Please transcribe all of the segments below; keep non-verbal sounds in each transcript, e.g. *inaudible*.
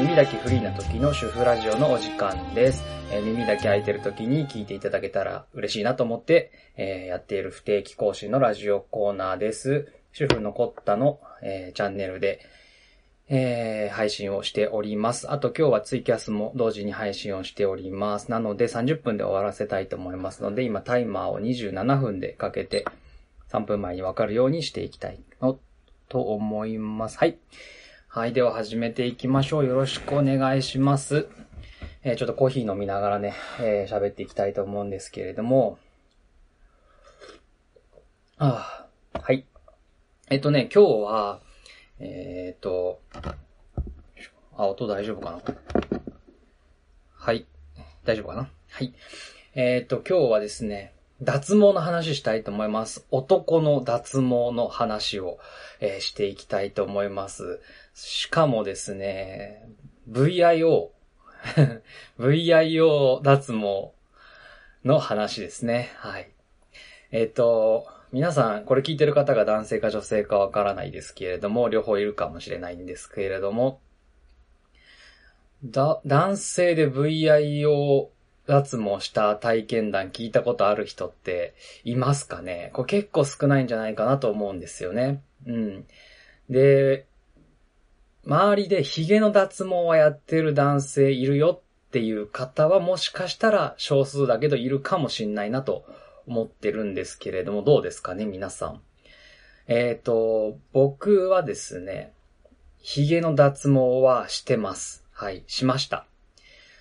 耳だけフリーな時の主婦ラジオのお時間です。えー耳だけ空いてる時に聞いていただけたら嬉しいなと思って、えーやっている不定期更新のラジオコーナーです。主婦のコッタの、えーチャンネルで、えー配信をしております。あと今日はツイキャスも同時に配信をしております。なので30分で終わらせたいと思いますので、今タイマーを27分でかけて3分前にわかるようにしていきたいのと思います。はい。はい。では始めていきましょう。よろしくお願いします。えーちょっとコーヒー飲みながらね、えー喋っていきたいと思うんですけれども。ああ、はい。えっとね、今日は、えーっと、あ、音大丈夫かな？はい。大丈夫かな？はい。えっと、今日はですね、脱毛の話したいと思います。男の脱毛の話を、えーしていきたいと思います。しかもですね、VIO、*laughs* VIO 脱毛の話ですね。はい。えっ、と、皆さん、これ聞いてる方が男性か女性かわからないですけれども、両方いるかもしれないんですけれども、だ、男性で VIO 脱毛した体験談聞いたことある人っていますかね？これ結構少ないんじゃないかなと思うんですよね。うん。で、周りでヒゲの脱毛はやってる男性いるよっていう方はもしかしたら少数だけどいるかもしんないなと思ってるんですけれども、どうですかね、皆さん。えっ、と、僕はですね、ヒゲの脱毛はしてます。はい、しました。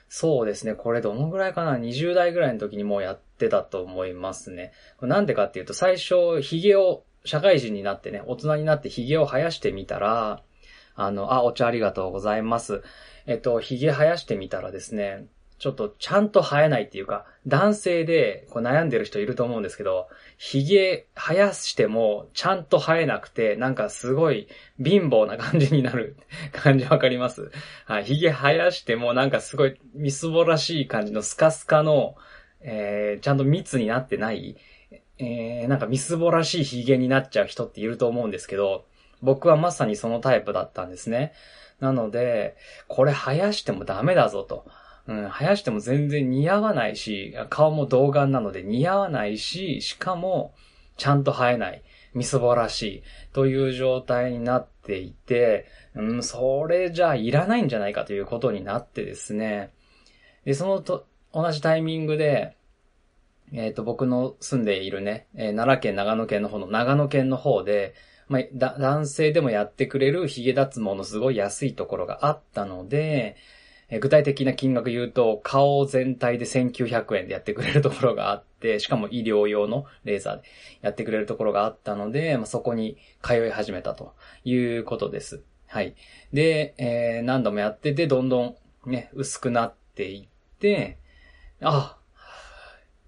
そうですね、これどのぐらいかな ?20 代ぐらいの時にもうやってたと思いますね。なんでかっていうと、最初、髭を、社会人になってね、大人になって髭を生やしてみたら、あの、あ、お茶ありがとうございます。えっと、髭生やしてみたらですね、ちょっとちゃんと生えないっていうか、男性でこう悩んでる人いると思うんですけど、髭生やしてもちゃんと生えなくて、なんかすごい貧乏な感じになる *laughs* 感じわかります？はい、髭生やしてもなんかすごいみすぼらしい感じのスカスカの、えー、ちゃんと密になってない、えー、なんかみすぼらしい髭になっちゃう人っていると思うんですけど、僕はまさにそのタイプだったんですね。なので、これ生やしてもダメだぞと。うん、生やしても全然似合わないし、顔も童顔なので似合わないし、しかも、ちゃんと生えない。みすぼらしい。という状態になっていて、うん、それじゃあいらないんじゃないかということになってですね。で、そのと、同じタイミングで、えっ、と、僕の住んでいるね、えー奈良県、長野県の方の長野県の方で、まあ、男性でもやってくれる髭脱毛のすごい安いところがあったので、え具体的な金額言うと、顔全体で1900円でやってくれるところがあって、しかも医療用のレーザーでやってくれるところがあったので、まあ、そこに通い始めたということです。はい。で、えー何度もやってて、どんどんね、薄くなっていって、あ、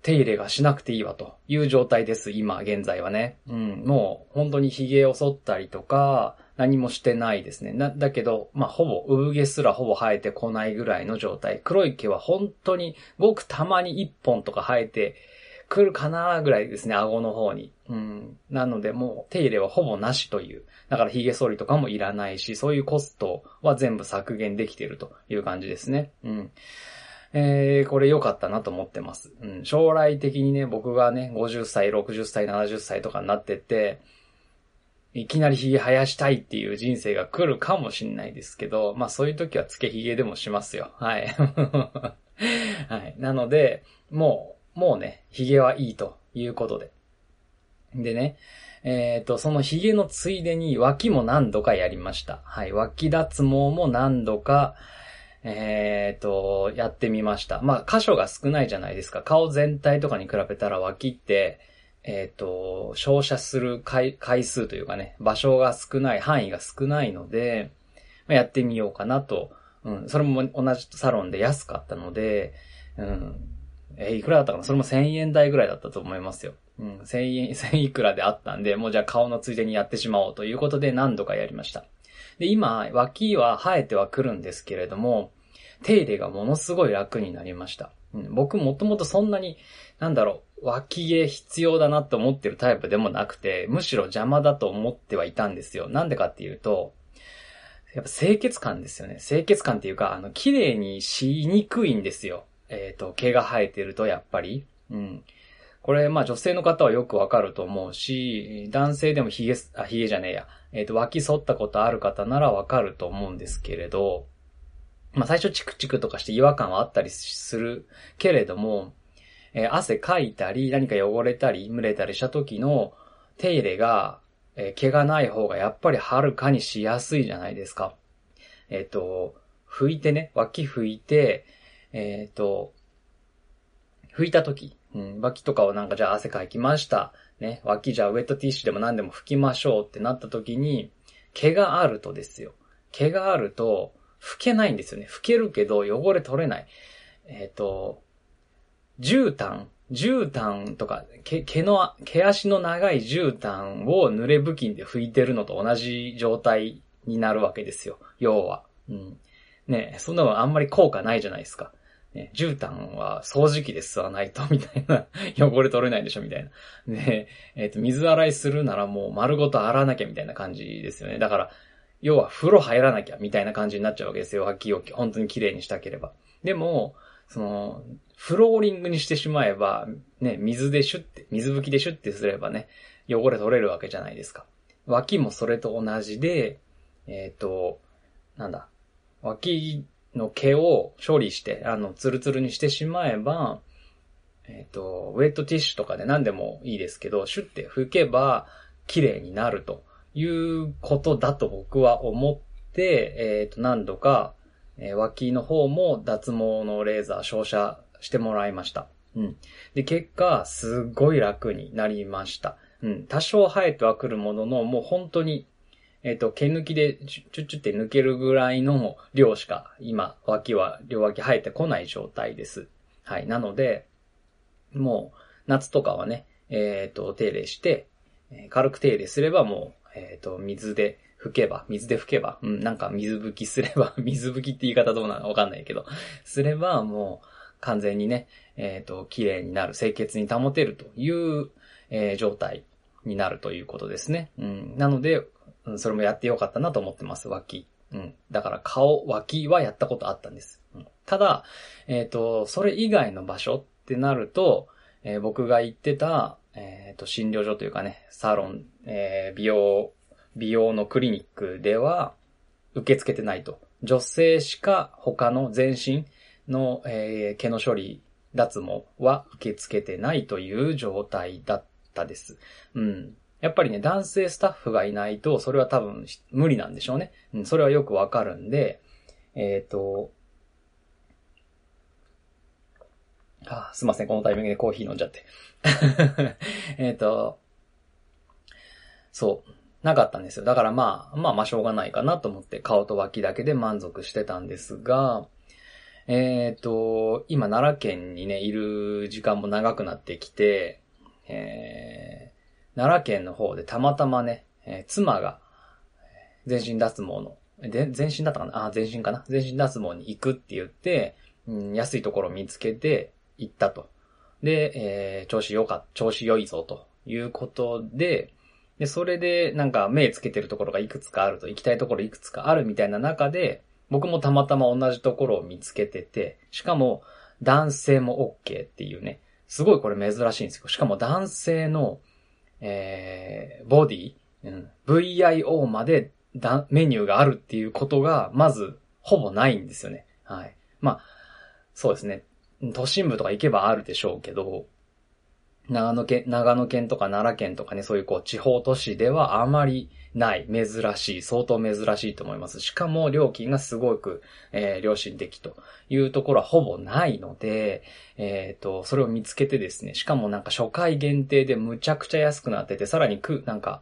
手入れがしなくていいわという状態です、今、現在はね。うん、もう本当に髭を剃ったりとか、何もしてないですね。な、だけど、まあ、ほぼ、産毛すらほぼ生えてこないぐらいの状態。黒い毛は本当に、ごくたまに一本とか生えてくるかなぐらいですね、顎の方に。うん。なので、もう手入れはほぼなしという。だから髭剃りとかもいらないし、そういうコストは全部削減できているという感じですね。うん。えー、これ良かったなと思ってます。うん、将来的にね、僕がね、50歳、60歳、70歳とかになってって、いきなり髭生やしたいっていう人生が来るかもしんないですけど、まあそういう時はつけ髭でもしますよ。はい。*laughs* はい。なので、もう、もうね、髭はいいということで。でね、えっ、と、その髭のついでに脇も何度かやりました。はい。脇脱毛も何度か、えっ、と、やってみました。まあ、箇所が少ないじゃないですか。顔全体とかに比べたら脇って、えっ、と、照射する回回数というかね、場所が少ない、範囲が少ないので、まあ、やってみようかなと。うん、それも同じサロンで安かったので、うん、えーいくらだったかな？それも1000円台ぐらいだったと思いますよ。うん、1000円、*laughs* 1000いくらであったんで、もうじゃあ顔のついでにやってしまおうということで何度かやりました。で、今、脇は生えてはくるんですけれども、手入れがものすごい楽になりました。うん、僕もともとそんなに、なんだろう、脇毛必要だなと思ってるタイプでもなくて、むしろ邪魔だと思ってはいたんですよ。なんでかっていうと、やっぱ清潔感ですよね。清潔感っていうか、あの、綺麗にしにくいんですよ。えっ、ー、と、毛が生えてるとやっぱり。うん。これ、まあ女性の方はよくわかると思うし、男性でも髭、あ、髭じゃねえや。えっ、ー、と、脇剃ったことある方ならわかると思うんですけれど、まあ最初チクチクとかして違和感はあったりするけれども、えー、汗かいたり、何か汚れたり、蒸れたりした時の手入れが、えー、毛がない方がやっぱりはるかにしやすいじゃないですか。えっ、ー、と、拭いてね、脇拭いて、えっ、と、拭いた時、うん、脇とかをなんかじゃあ汗かきました。ね、脇じゃあウェットティッシュでも何でも拭きましょうってなった時に、毛があるとですよ。毛があると、拭けないんですよね。拭けるけど汚れ取れない。えっ、ー、と、絨毯、絨毯とか、毛、毛の、毛足の長い絨毯を濡れ布巾で拭いてるのと同じ状態になるわけですよ。要は。うん。ねそんなのあんまり効果ないじゃないですか。ね、絨毯は掃除機で吸わないと、みたいな *laughs* 汚れ取れないでしょ、みたいな。で、えっ、ー、と、水洗いするならもう丸ごと洗わなきゃ、みたいな感じですよね。だから、要は風呂入らなきゃ、みたいな感じになっちゃうわけですよ。脇を本当に綺麗にしたければ。でも、その、フローリングにしてしまえば、ね、水でシュッて、水拭きでシュッてすればね、汚れ取れるわけじゃないですか。脇もそれと同じで、えっ、ー、と、なんだ、脇の毛を処理して、あの、ツルツルにしてしまえば、えっ、ー、と、ウェットティッシュとかで何でもいいですけど、シュッて拭けば綺麗になるということだと僕は思って、えっ、ー、と、何度か、えー、脇の方も脱毛のレーザー照射してもらいました。うん。で、結果、すっごい楽になりました。うん。多少生えてはくるものの、もう本当にえっ、ー、と、毛抜きでチュッチュって抜けるぐらいの量しか、今、脇は、両脇生えてこない状態です。はい。なので、もう、夏とかはね、えっ、ー、と、手入れして、軽く手入れすればもう、えっ、ー、と、水で拭けば、水で拭けば、うん、なんか水拭きすれば、*laughs* 水拭きって言い方どうなのわかんないけど、すればもう、完全にね、えっ、と、綺麗になる、清潔に保てるという、え状態になるということですね。うん。なので、うん、それもやってよかったなと思ってます、脇。うん。だから顔、脇はやったことあったんです。うん、ただ、えっ、ー、と、それ以外の場所ってなると、えー、僕が行ってた、えっ、ー、と、診療所というかね、サロン、え美容、美容のクリニックでは、受け付けてないと。女性しか他の全身の、え毛の処理、脱毛は受け付けてないという状態だったです。うん。やっぱりね、男性スタッフがいないと、それは多分無理なんでしょうね。うん、それはよくわかるんで、えっ、ー、と、あ、すいません、このタイミングでコーヒー飲んじゃって。*laughs* えっと、そう、なかったんですよ。だからまあ、まあまあしょうがないかなと思って顔と脇だけで満足してたんですが、えっ、ー、と、今奈良県にね、いる時間も長くなってきて、えー奈良県の方でたまたまね、えー、妻が、全身脱毛の、全身だったかな？あ、全身かな？全身脱毛に行くって言って、うん、安いところを見つけて行ったと。で、えー、調子良か、調子良いぞということで、で、それでなんか目つけてるところがいくつかあると、行きたいところいくつかあるみたいな中で、僕もたまたま同じところを見つけてて、しかも男性も OK っていうね、すごいこれ珍しいんですよ。しかも男性のえー、ボディ、うん、VIO までだメニューがあるっていうことが、まず、ほぼないんですよね。はい。まあ、そうですね。都心部とか行けばあるでしょうけど、長野県、長野県とか奈良県とかね、そういうこう地方都市ではあまりない、珍しい、相当珍しいと思います。しかも料金がすごく、えー、良心的というところはほぼないので、えっ、ー、と、それを見つけてですね、しかもなんか初回限定でむちゃくちゃ安くなってて、さらにく、なんか、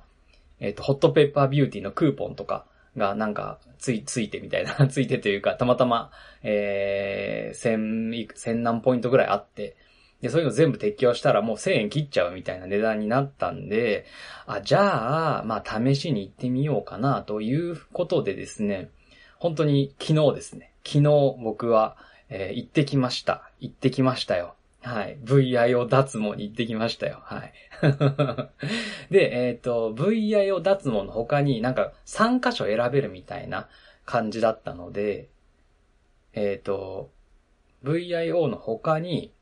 えっ、ー、と、ホットペッパービューティーのクーポンとかがなんかつい、ついてみたいな、*laughs* ついてというか、たまたま、えー、千、千何ポイントぐらいあって、で、そういうの全部適用したらもう1000円切っちゃうみたいな値段になったんで、あ、じゃあ、まあ試しに行ってみようかなということでですね、本当に昨日ですね、昨日僕は、えー、行ってきました。行ってきましたよ。はい。VIO 脱毛に行ってきましたよ。はい。*laughs* で、えっ、ー、と、VIO 脱毛の他になんか3箇所選べるみたいな感じだったので、えっ、と、VIO の他に、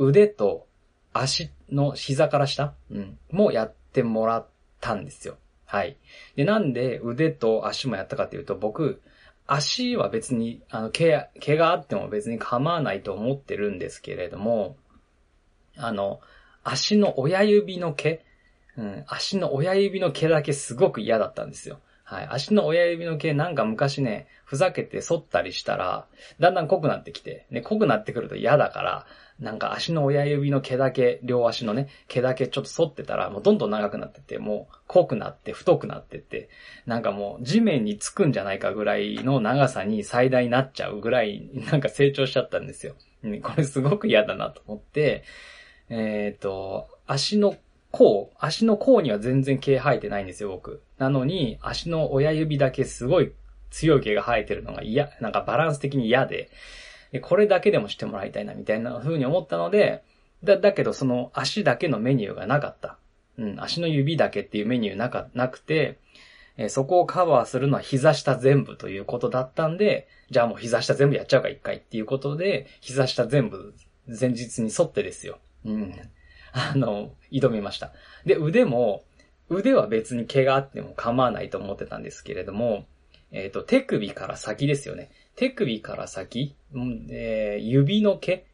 腕と足の膝から下、うん、もやってもらったんですよ。はい。で、なんで腕と足もやったかっていうと、僕、足は別に、あの、毛、毛があっても別に構わないと思ってるんですけれども、あの、足の親指の毛、うん、足の親指の毛だけすごく嫌だったんですよ。はい。足の親指の毛なんか昔ね、ふざけて剃ったりしたら、だんだん濃くなってきて、ね、濃くなってくると嫌だから、なんか足の親指の毛だけ、両足のね、毛だけちょっと剃ってたら、もうどんどん長くなってて、もう濃くなって太くなってって、なんかもう地面につくんじゃないかぐらいの長さに最大になっちゃうぐらい、なんか成長しちゃったんですよ。これすごく嫌だなと思って、えっ、ー、と、足の甲、足の甲には全然毛生えてないんですよ、僕。なのに、足の親指だけすごい強い毛が生えてるのが嫌、なんかバランス的に嫌、でこれだけでもしてもらいたいな、みたいな風に思ったので、だ、だけどその足だけのメニューがなかった。うん、足の指だけっていうメニューなか、なくて、え、そこをカバーするのは膝下全部ということだったんで、じゃあもう膝下全部やっちゃうか一回っていうことで、膝下全部前日に沿ってですよ。うん。あの、挑みました。で、腕も、腕は別に毛があっても構わないと思ってたんですけれども、えっ、ー、と、手首から先ですよね。手首から先、えー、指の毛？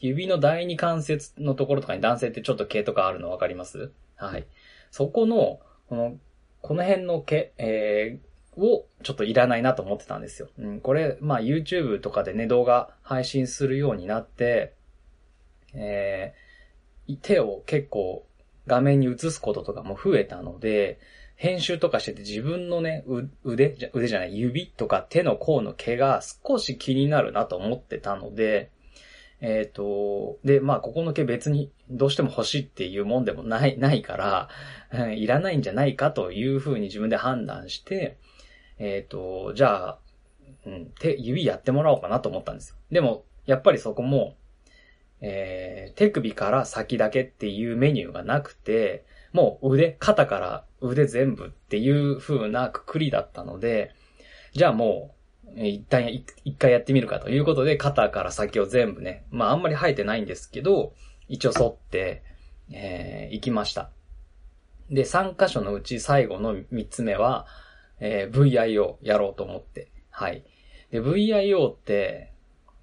指の第二関節のところとかに男性ってちょっと毛とかあるのわかります？はい。そこの、この、この辺の毛、えー、をちょっといらないなと思ってたんですよ。うん、これ、まあ YouTube とかでね、動画配信するようになって、えー、手を結構画面に映すこととかも増えたので、編集とかしてて自分のね、腕、腕じゃない、指とか手の甲の毛が少し気になるなと思ってたので、えっ、ー、と、で、まあ、ここの毛別にどうしても欲しいっていうもんでもない、*laughs* ないから、いらないんじゃないかというふうに自分で判断して、えっ、ー、と、じゃあ、うん、手、指やってもらおうかなと思ったんですよ。でも、やっぱりそこも、えー、手首から先だけっていうメニューがなくて、もう腕、肩から腕全部っていう風なくくりだったので、じゃあもう、一旦一回やってみるかということで、肩から先を全部ね、まああんまり生えてないんですけど、一応沿って、えー、行きました。で、3箇所のうち最後の3つ目は、えー、VIO やろうと思って。はい。で、VIO って、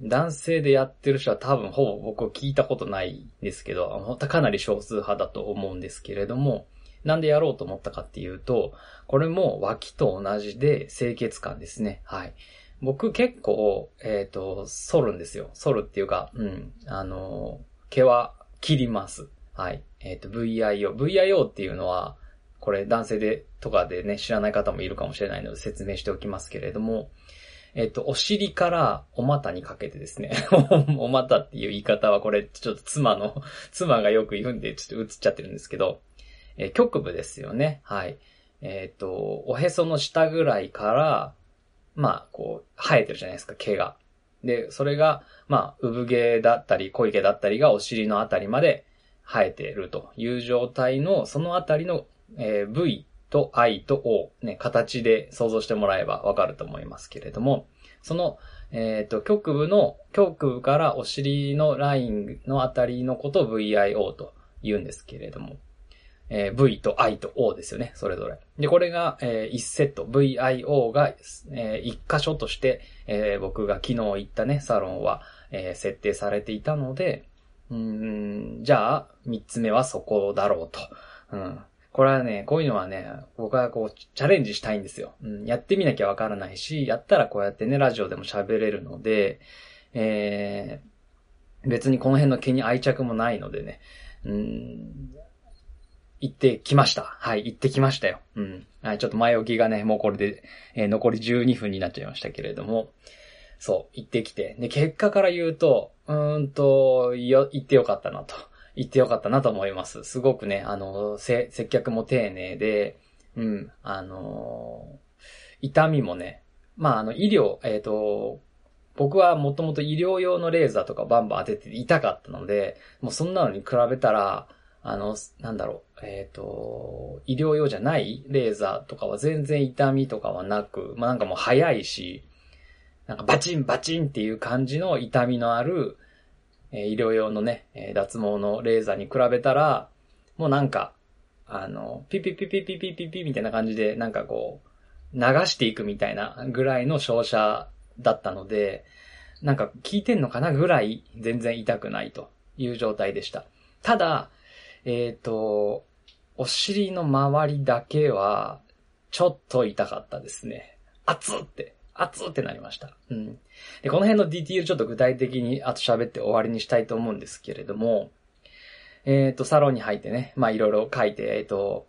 男性でやってる人は多分ほぼ僕聞いたことないんですけど、かなり少数派だと思うんですけれども、なんでやろうと思ったかっていうと、これも脇と同じで清潔感ですね。はい。僕結構、えっ、ー、と、剃るんですよ。剃るっていうか、うん。あの、毛は切ります。はい。えっ、ー、と、VIO。VIO っていうのは、これ男性で、とかでね、知らない方もいるかもしれないので説明しておきますけれども、えっと、お尻からお股にかけてですね。*laughs* お股っていう言い方はこれ、ちょっと妻の、妻がよく言うんで、ちょっと映っちゃってるんですけど、えー、局部ですよね。はい。えっ、と、おへその下ぐらいから、まあ、こう、生えてるじゃないですか、毛が。で、それが、まあ、産毛だったり、小池だったりがお尻のあたりまで生えてるという状態の、そのあたりの、えー、V と I と O、ね、形で想像してもらえばわかると思いますけれども、その、えっ、ー、と、局部の、局部からお尻のラインのあたりのことを VIO と言うんですけれども、えー、V と I と O ですよね、それぞれ。で、これが、えー、1セット、VIO が、えー、1箇所として、えー、僕が昨日行ったね、サロンは、えー、設定されていたので、うん、じゃあ、3つ目はそこだろうと。うん。これはね、こういうのはね、僕はこう、チャレンジしたいんですよ。うん、やってみなきゃわからないし、やったらこうやってね、ラジオでも喋れるので、えー、別にこの辺の毛に愛着もないのでね、うん、行ってきました。はい、行ってきましたよ。うん。はい、ちょっと前置きがね、もうこれで、えー、残り12分になっちゃいましたけれども、そう、行ってきて。で、結果から言うと、うーんと、よ、行ってよかったなと。行ってよかったなと思います。すごくね、あの、接客も丁寧で、うん、あの、痛みもね、まあ、あの、医療、えっ、ー、と、僕はもともと医療用のレーザーとかバンバン当てて痛かったので、もうそんなのに比べたら、あの、なんだろう、えっ、と、医療用じゃないレーザーとかは全然痛みとかはなく、まあなんかもう早いし、なんかバチンバチンっていう感じの痛みのある、え医療用のね、え脱毛のレーザーに比べたら、もうなんか、あの、ピピピピピピピピみたいな感じで、なんかこう、流していくみたいなぐらいの照射だったので、なんか効いてんのかなぐらい全然痛くないという状態でした。ただ、えっ、と、お尻の周りだけは、ちょっと痛かったですね。熱って、熱ってなりました。うん。で、この辺のディティールちょっと具体的にあと喋って終わりにしたいと思うんですけれども、えっ、と、サロンに入ってね、まあいろいろ書いて、えっ、と、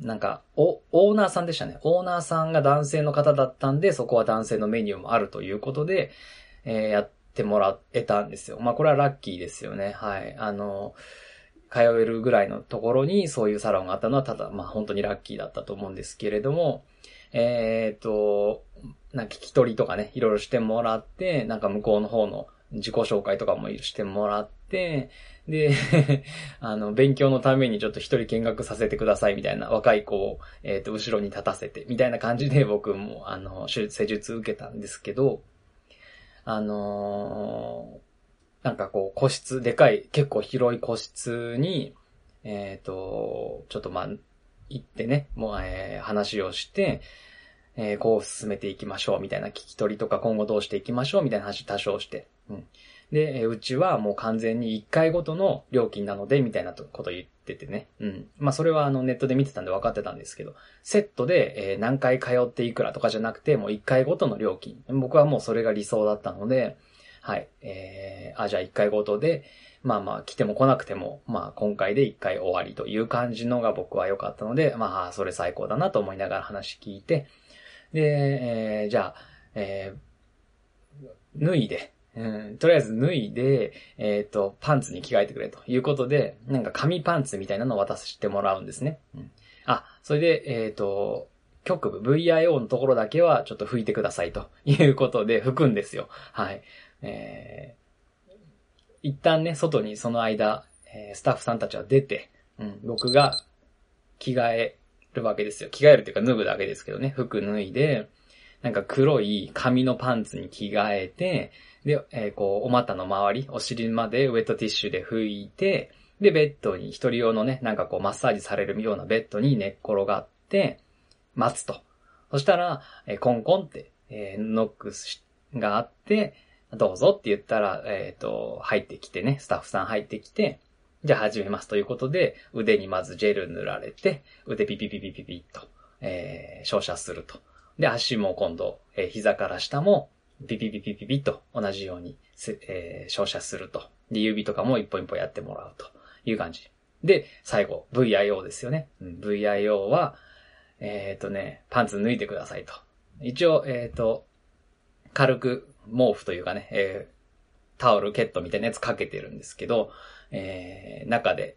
なんか、お、オーナーさんでしたね。オーナーさんが男性の方だったんで、そこは男性のメニューもあるということで、えーやってもらえたんですよ。まあこれはラッキーですよね。はい。あの、通えるぐらいのところにそういうサロンがあったのはただ、まあ本当にラッキーだったと思うんですけれども、えっ、と、なんか聞き取りとかね、いろいろしてもらって、なんか向こうの方の自己紹介とかもしてもらって、で、*laughs* あの、勉強のためにちょっと一人見学させてくださいみたいな若い子を、えっ、と、後ろに立たせて、みたいな感じで *laughs* 僕も、あの、施術受けたんですけど、あのーなんかこう、個室、でかい、結構広い個室に、えっ、と、ちょっとまあ、行ってね、もう、えー話をして、えーこう進めていきましょう、みたいな聞き取りとか今後どうしていきましょう、みたいな話多少して。うん。で、えうちはもう完全に1回ごとの料金なので、みたいなこと言っててね。うん。まあ、それはあのネットで見てたんで分かってたんですけど、セットで、え何回通っていくらとかじゃなくて、もう1回ごとの料金。僕はもうそれが理想だったので、はい。えー、あ、じゃあ1回ごとで、まあまあ来ても来なくても、まあ今回で1回終わりという感じのが僕は良かったので、まあそれ最高だなと思いながら話聞いて、で、えーじゃあ、えー脱いで、うん、とりあえず脱いで、えっ、と、パンツに着替えてくれということで、なんか紙パンツみたいなのを渡してもらうんですね。うん、あ、それで、えっ、と、局部 VIO のところだけはちょっと拭いてくださいということで拭くんですよ。はい。えー、一旦ね、外にその間、えースタッフさんたちは出て、うん、僕が着替えるわけですよ。着替えるっていうか脱ぐだけですけどね、服脱いで、なんか黒い紙のパンツに着替えて、で、えーこう、お股の周り、お尻までウェットティッシュで拭いて、で、ベッドに一人用のね、なんかこう、マッサージされるようなベッドに寝っ転がって、待つと。そしたら、えーコンコンって、えーノックしがあって、どうぞって言ったら、えっ、と、入ってきてね、スタッフさん入ってきて、じゃあ始めますということで、腕にまずジェル塗られて、腕ピピピピピピッと、えー照射すると。で、足も今度、えー膝から下も、ピピピピピピッと同じように、えー照射すると。で、指とかも一本一本やってもらうという感じ。で、最後、VIO ですよね。うん、VIO は、えっ、とね、パンツ脱いでくださいと。一応、えっ、と、軽く毛布というかね、えータオルケットみたいなやつかけてるんですけど、えー中で、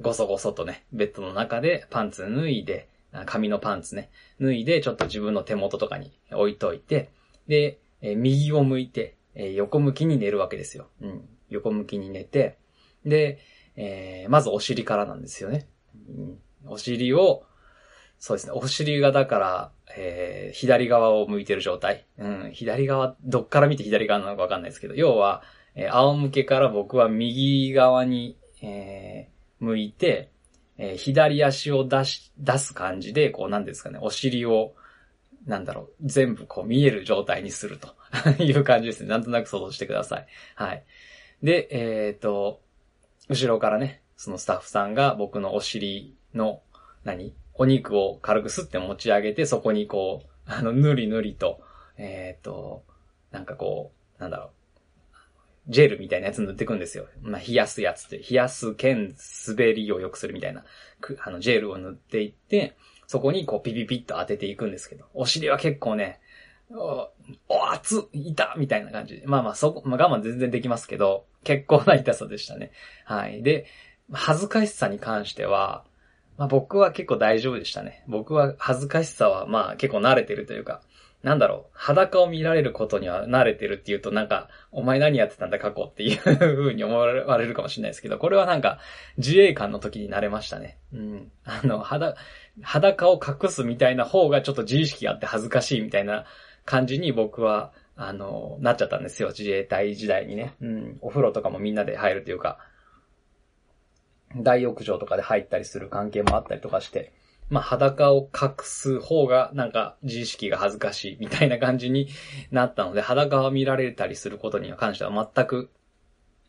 ごそごそとね、ベッドの中でパンツ脱いで、紙のパンツね、脱いで、ちょっと自分の手元とかに置いといて、で、えー右を向いて、えー横向きに寝るわけですよ。うん。横向きに寝て、で、えーまずお尻からなんですよね。うん、お尻を、そうですね、お尻がだから、えー左側を向いてる状態。うん、左側、どっから見て左側なのかわかんないですけど、要は、えー仰向けから僕は右側に、えー向いて、えー左足を出し、出す感じで、こう、なんですかね、お尻を、なんだろう、全部こう見える状態にすると *laughs* いう感じですね。なんとなく想像してください。はい。で、えっ、と、後ろからね、そのスタッフさんが僕のお尻の、何？お肉を軽くスッて持ち上げて、そこにこう、*laughs* あの、ぬりぬりと、えっ、と、なんかこう、なんだろう、ジェルみたいなやつ塗っていくんですよ。まあ、冷やすやつって、冷やす兼滑りを良くするみたいな、あの、ジェルを塗っていって、そこにこうピピピッと当てていくんですけど、お尻は結構ね、お、お熱っいたみたいな感じで。まあまあ、そこ、まあ我慢全然できますけど、結構な痛さでしたね。はい。で、恥ずかしさに関しては、まあ僕は結構大丈夫でしたね。僕は恥ずかしさはまあ結構慣れてるというか、なんだろう、裸を見られることには慣れてるっていうとなんか、お前何やってたんだ過去っていう風に思われるかもしれないですけど、これはなんか、自衛官の時に慣れましたね。うん。あの、裸、裸を隠すみたいな方がちょっと自意識があって恥ずかしいみたいな感じに僕は、あの、なっちゃったんですよ、自衛隊時代にね。うん。お風呂とかもみんなで入るというか、大浴場とかで入ったりする関係もあったりとかして、まあ、裸を隠す方が、なんか、自意識が恥ずかしいみたいな感じになったので、裸を見られたりすることに関しては全く、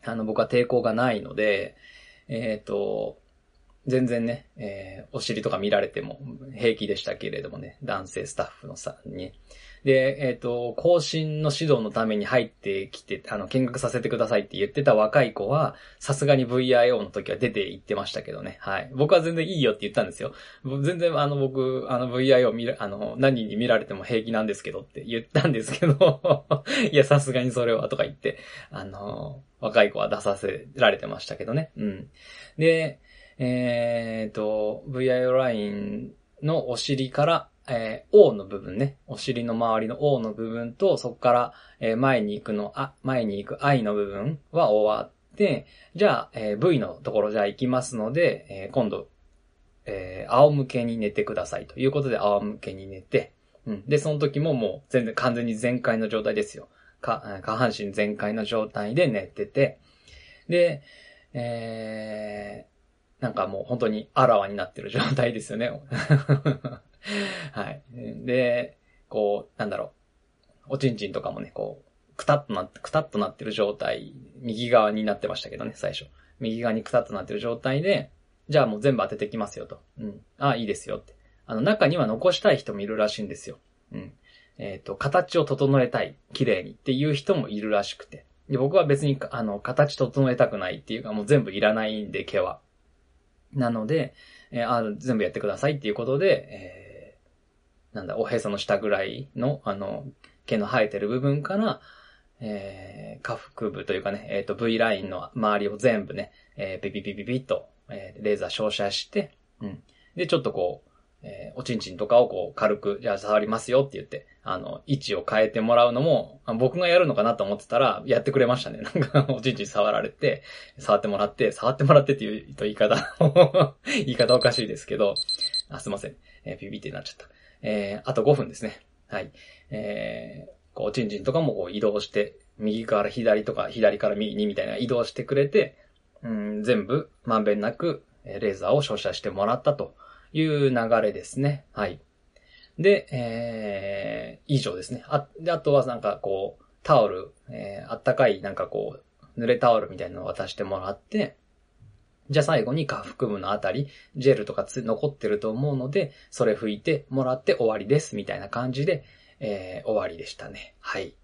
あの、僕は抵抗がないので、えっ、ー、と、全然ね、えー、お尻とか見られても平気でしたけれどもね、男性スタッフのさ、に。で、えっ、ー、と、更新の指導のために入ってきて、あの、見学させてくださいって言ってた若い子は、さすがに VIO の時は出て行ってましたけどね。はい。僕は全然いいよって言ったんですよ。全然、あの、僕、あの、VIO 見ら、あの、何に見られても平気なんですけどって言ったんですけど、*laughs* いや、さすがにそれはとか言って、あの、若い子は出させられてましたけどね。うん。で、えっ、ー、と、VIO ラインのお尻から、えー、O の部分ね。お尻の周りの O の部分と、そこから、えー、前に行くの、あ、前に行く I の部分は終わって、じゃあ、えー、V のところじゃあ行きますので、えー、今度、えー、仰向けに寝てくださいということで仰向けに寝て、うん。で、その時ももう全然完全に全開の状態ですよ。か、下半身全開の状態で寝てて、で、えー、なんかもう本当にあらわになってる状態ですよね。*laughs* はい。で、こう、なんだろう。おちんちんとかもね、こう、くたっとなって、くたっとなってる状態、右側になってましたけどね、最初。右側にくたっとなってる状態で、じゃあもう全部当ててきますよと。うん。あ、いいですよって。あの、中には残したい人もいるらしいんですよ。うん。えっ、ー、と、形を整えたい、綺麗にっていう人もいるらしくて。で、僕は別に、あの、形整えたくないっていうか、もう全部いらないんで、毛は。なので、えー、あ全部やってくださいっていうことで、えーなんだ、おへその下ぐらいの、あの、毛の生えてる部分から、えー、下腹部というかね、えっ、ー、と、V ラインの周りを全部ね、えー、ピピピピピッと、えー、レーザー照射して、うん。で、ちょっとこう、えー、おちんちんとかをこう、軽く、じゃあ触りますよって言って、あの、位置を変えてもらうのも、僕がやるのかなと思ってたら、やってくれましたね。*laughs* なんか、おちんちん触られて、触ってもらって、触ってもらってっていう言い方 *laughs* 言い方おかしいですけど、あ、すいません。えー、ピピってなっちゃった。えー、あと5分ですね。はい。えー、こう、チンチンとかもこう移動して、右から左とか左から右にみたいな移動してくれて、うん、全部まんべんなくレーザーを照射してもらったという流れですね。はい。で、えー、以上ですね。あ、で、あとはなんかこう、タオル、えー、あったかいなんかこう、濡れタオルみたいなのを渡してもらって、じゃあ最後に下腹部のあたり、ジェルとかつ残ってると思うので、それ拭いてもらって終わりです、みたいな感じで、えー、終わりでしたね。はい。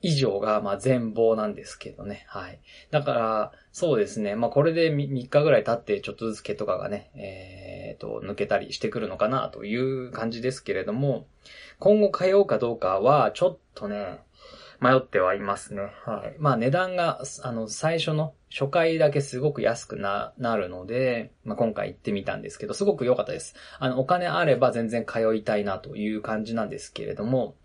以上が、まあ、全貌なんですけどね。はい。だから、そうですね。まあ、これで 3, 日ぐらい経って、ちょっとずつ毛とかがね、えー、と、抜けたりしてくるのかな、という感じですけれども、今後通うかどうかは、ちょっとね、迷ってはいますね。はい。まあ値段が、あの、最初の初回だけすごく安くな、なるので、まあ今回行ってみたんですけど、すごく良かったです。あの、お金あれば全然通いたいなという感じなんですけれども、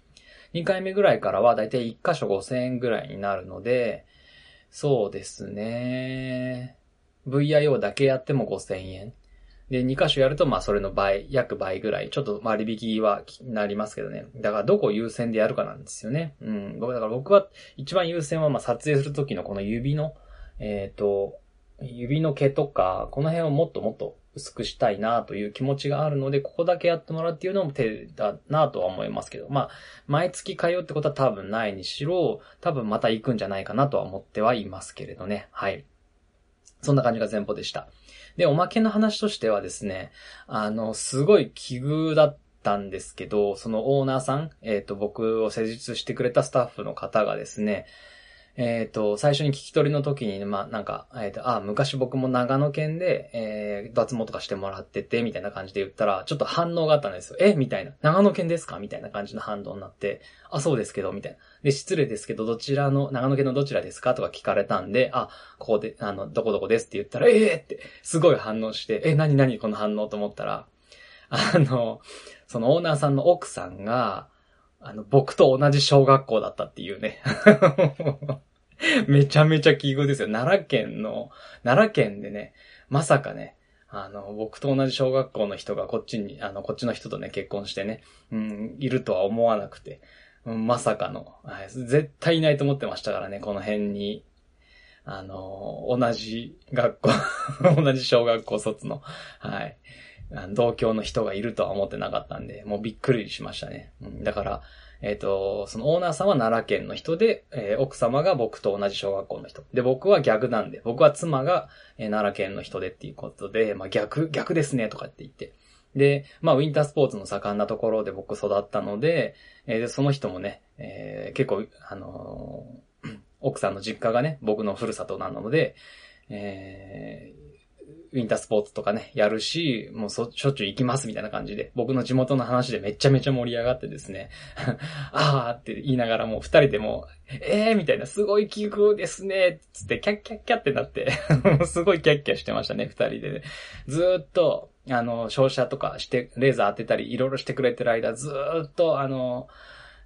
2回目ぐらいからはだいたい1箇所5000円ぐらいになるので、そうですね。VIO だけやっても5000円。で、2箇所やると、まあ、それの倍、約倍ぐらい、ちょっと割引はなりますけどね。だから、どこ優先でやるかなんですよね。うん。僕、だから僕は、一番優先は、まあ、撮影するときのこの指の、えっ、ー、と、指の毛とか、この辺をもっともっと薄くしたいなという気持ちがあるので、ここだけやってもらうっていうのも手だなとは思いますけど、まあ、毎月通うってことは多分ないにしろ、多分また行くんじゃないかなとは思ってはいますけれどね。はい。そんな感じが前方でした。で、おまけの話としてはですね、あの、すごい奇遇だったんですけど、そのオーナーさん、えっ、ー、と、僕を施術してくれたスタッフの方がですね、えっ、ー、と、最初に聞き取りの時に、まあ、なんか、えっ、ー、と、あ、昔僕も長野県で、えー、脱毛とかしてもらってて、みたいな感じで言ったら、ちょっと反応があったんですよ。え？みたいな。長野県ですか？みたいな感じの反応になって、あ、そうですけど、みたいな。で、失礼ですけど、どちらの、長野県のどちらですか？とか聞かれたんで、あ、ここで、あの、どこどこですって言ったら、ええー、って、すごい反応して、え、なになにこの反応と思ったら、あの、そのオーナーさんの奥さんが、あの、僕と同じ小学校だったっていうね。*laughs* めちゃめちゃ奇遇ですよ。奈良県の、奈良県でね、まさかね、あの、僕と同じ小学校の人がこっちに、あの、こっちの人とね、結婚してね、うん、いるとは思わなくて、うん、まさかの、はい、絶対いないと思ってましたからね、この辺に。あの、同じ学校 *laughs* 同じ小学校卒の、はい、同郷の人がいるとは思ってなかったんで、もうびっくりしましたね。うん、だから、えっ、ー、と、そのオーナーさんは奈良県の人で、えー、奥様が僕と同じ小学校の人。で、僕は逆なんで、僕は妻が、えー、奈良県の人でっていうことで、まあ逆、逆ですねとかって言って。で、まあウィンタースポーツの盛んなところで僕育ったので、えー、でその人もね、えー、結構、あのー、奥さんの実家がね、僕のふるさとなので、え、ウィンタースポーツとかね、やるし、もうそ、しょっちゅう行きますみたいな感じで、僕の地元の話でめちゃめちゃ盛り上がってですね、*laughs* あーって言いながらもう二人でも、えーみたいな、すごい記憶ですねつってキャッキャッキャってなって *laughs* すごいキャッキャしてましたね、二人でね。ずっと、あの、照射とかして、レーザー当てたり、いろいろしてくれてる間、ずっと、あの、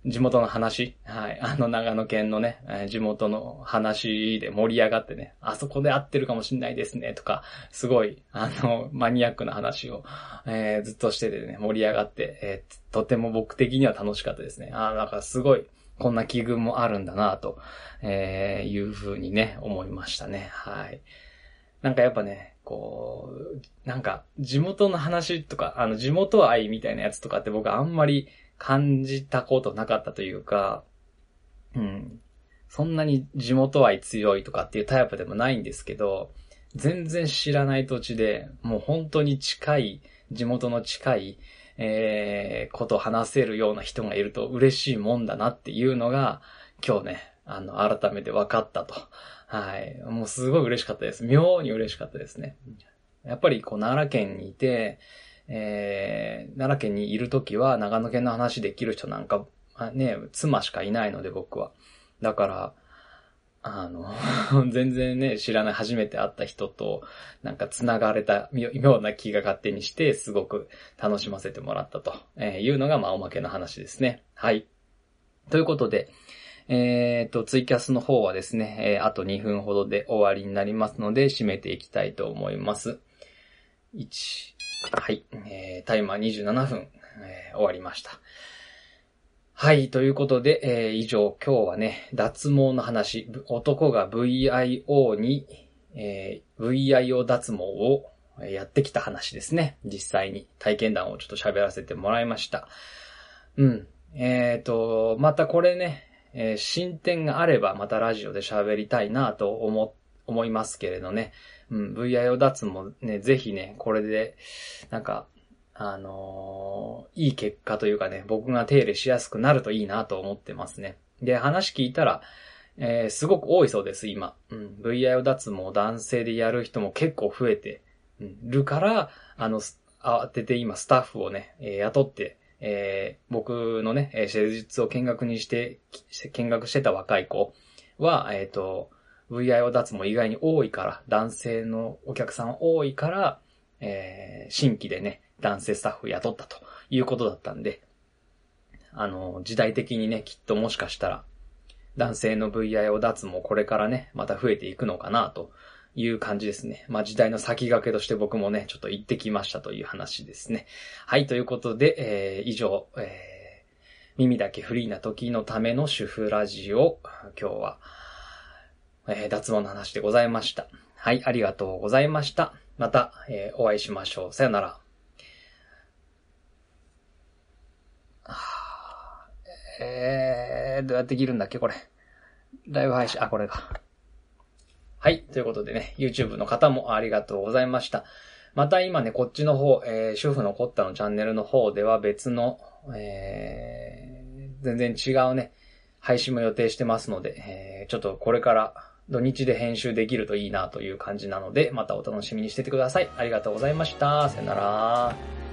地元の話、はい、*laughs* あの長野県のね、地元の話で盛り上がってね、あそこで会ってるかもしんないですね、とか、すごい、あの、マニアックな話を、えー、ずっとしててね、盛り上がって、えー、とても僕的には楽しかったですね。あなんかすごい、こんな気分もあるんだなと、えー、いうふうにね、思いましたね。はい。なんかやっぱね、こう、なんか、地元の話とか、あの、地元愛みたいなやつとかって僕あんまり、感じたことなかったというか、うん。そんなに地元愛強いとかっていうタイプでもないんですけど、全然知らない土地で、もう本当に近い、地元の近い、えー、こと話せるような人がいると嬉しいもんだなっていうのが、今日ね、あの、改めて分かったと。はい。もうすごい嬉しかったです。妙に嬉しかったですね。やっぱりこう、奈良県にいて、えー、奈良県にいるときは長野県の話できる人なんか、ね、妻しかいないので僕は。だから、あの、*laughs* 全然ね、知らない初めて会った人と、なんか繋がれたような気が勝手にして、すごく楽しませてもらったというのが、まあ、おまけの話ですね。はい。ということで、えっ、ー、と、ツイキャスの方はですね、えー、あと2分ほどで終わりになりますので、締めていきたいと思います。1、はい。えー、タイマー27分、えー、終わりました。はい。ということで、えー、以上、今日はね、脱毛の話、男が VIO に、えー、VIO 脱毛をやってきた話ですね。実際に体験談をちょっと喋らせてもらいました。うん。えっ、ー、と、またこれね、えー、進展があればまたラジオで喋りたいなと思、思いますけれどね。うん、VIO 脱もね、ぜひね、これで、なんか、あのー、いい結果というかね、僕が手入れしやすくなるといいなと思ってますね。で、話聞いたら、えー、すごく多いそうです、今。うん、VIO 脱毛男性でやる人も結構増えて、うん、るから、あの、慌てて今スタッフをね、えー、雇って、えー、僕のね、施術を見学にして、見学してた若い子は、えっ、ー、と、VIO 脱毛意外に多いから、男性のお客さん多いから、えー、新規でね、男性スタッフ雇ったということだったんで、あの、時代的にね、きっともしかしたら、男性の VIO 脱毛これからね、また増えていくのかなという感じですね。まあ時代の先駆けとして僕もね、ちょっと行ってきましたという話ですね。はい、ということで、えー、以上、えー、耳だけフリーな時のための主婦ラジオ、今日は、えー、脱毛の話でございました。はい、ありがとうございました。また、えー、お会いしましょう。さよなら。えー、どうやって切るんだっけこれ。ライブ配信、あ、これか。はい。ということでね、YouTube の方もありがとうございました。また今ね、こっちの方、えー、主婦のコッタのチャンネルの方では別の、えー、全然違うね、配信も予定してますので、えー、ちょっとこれから土日で編集できるといいなという感じなので、またお楽しみにしててください。ありがとうございました。さよなら。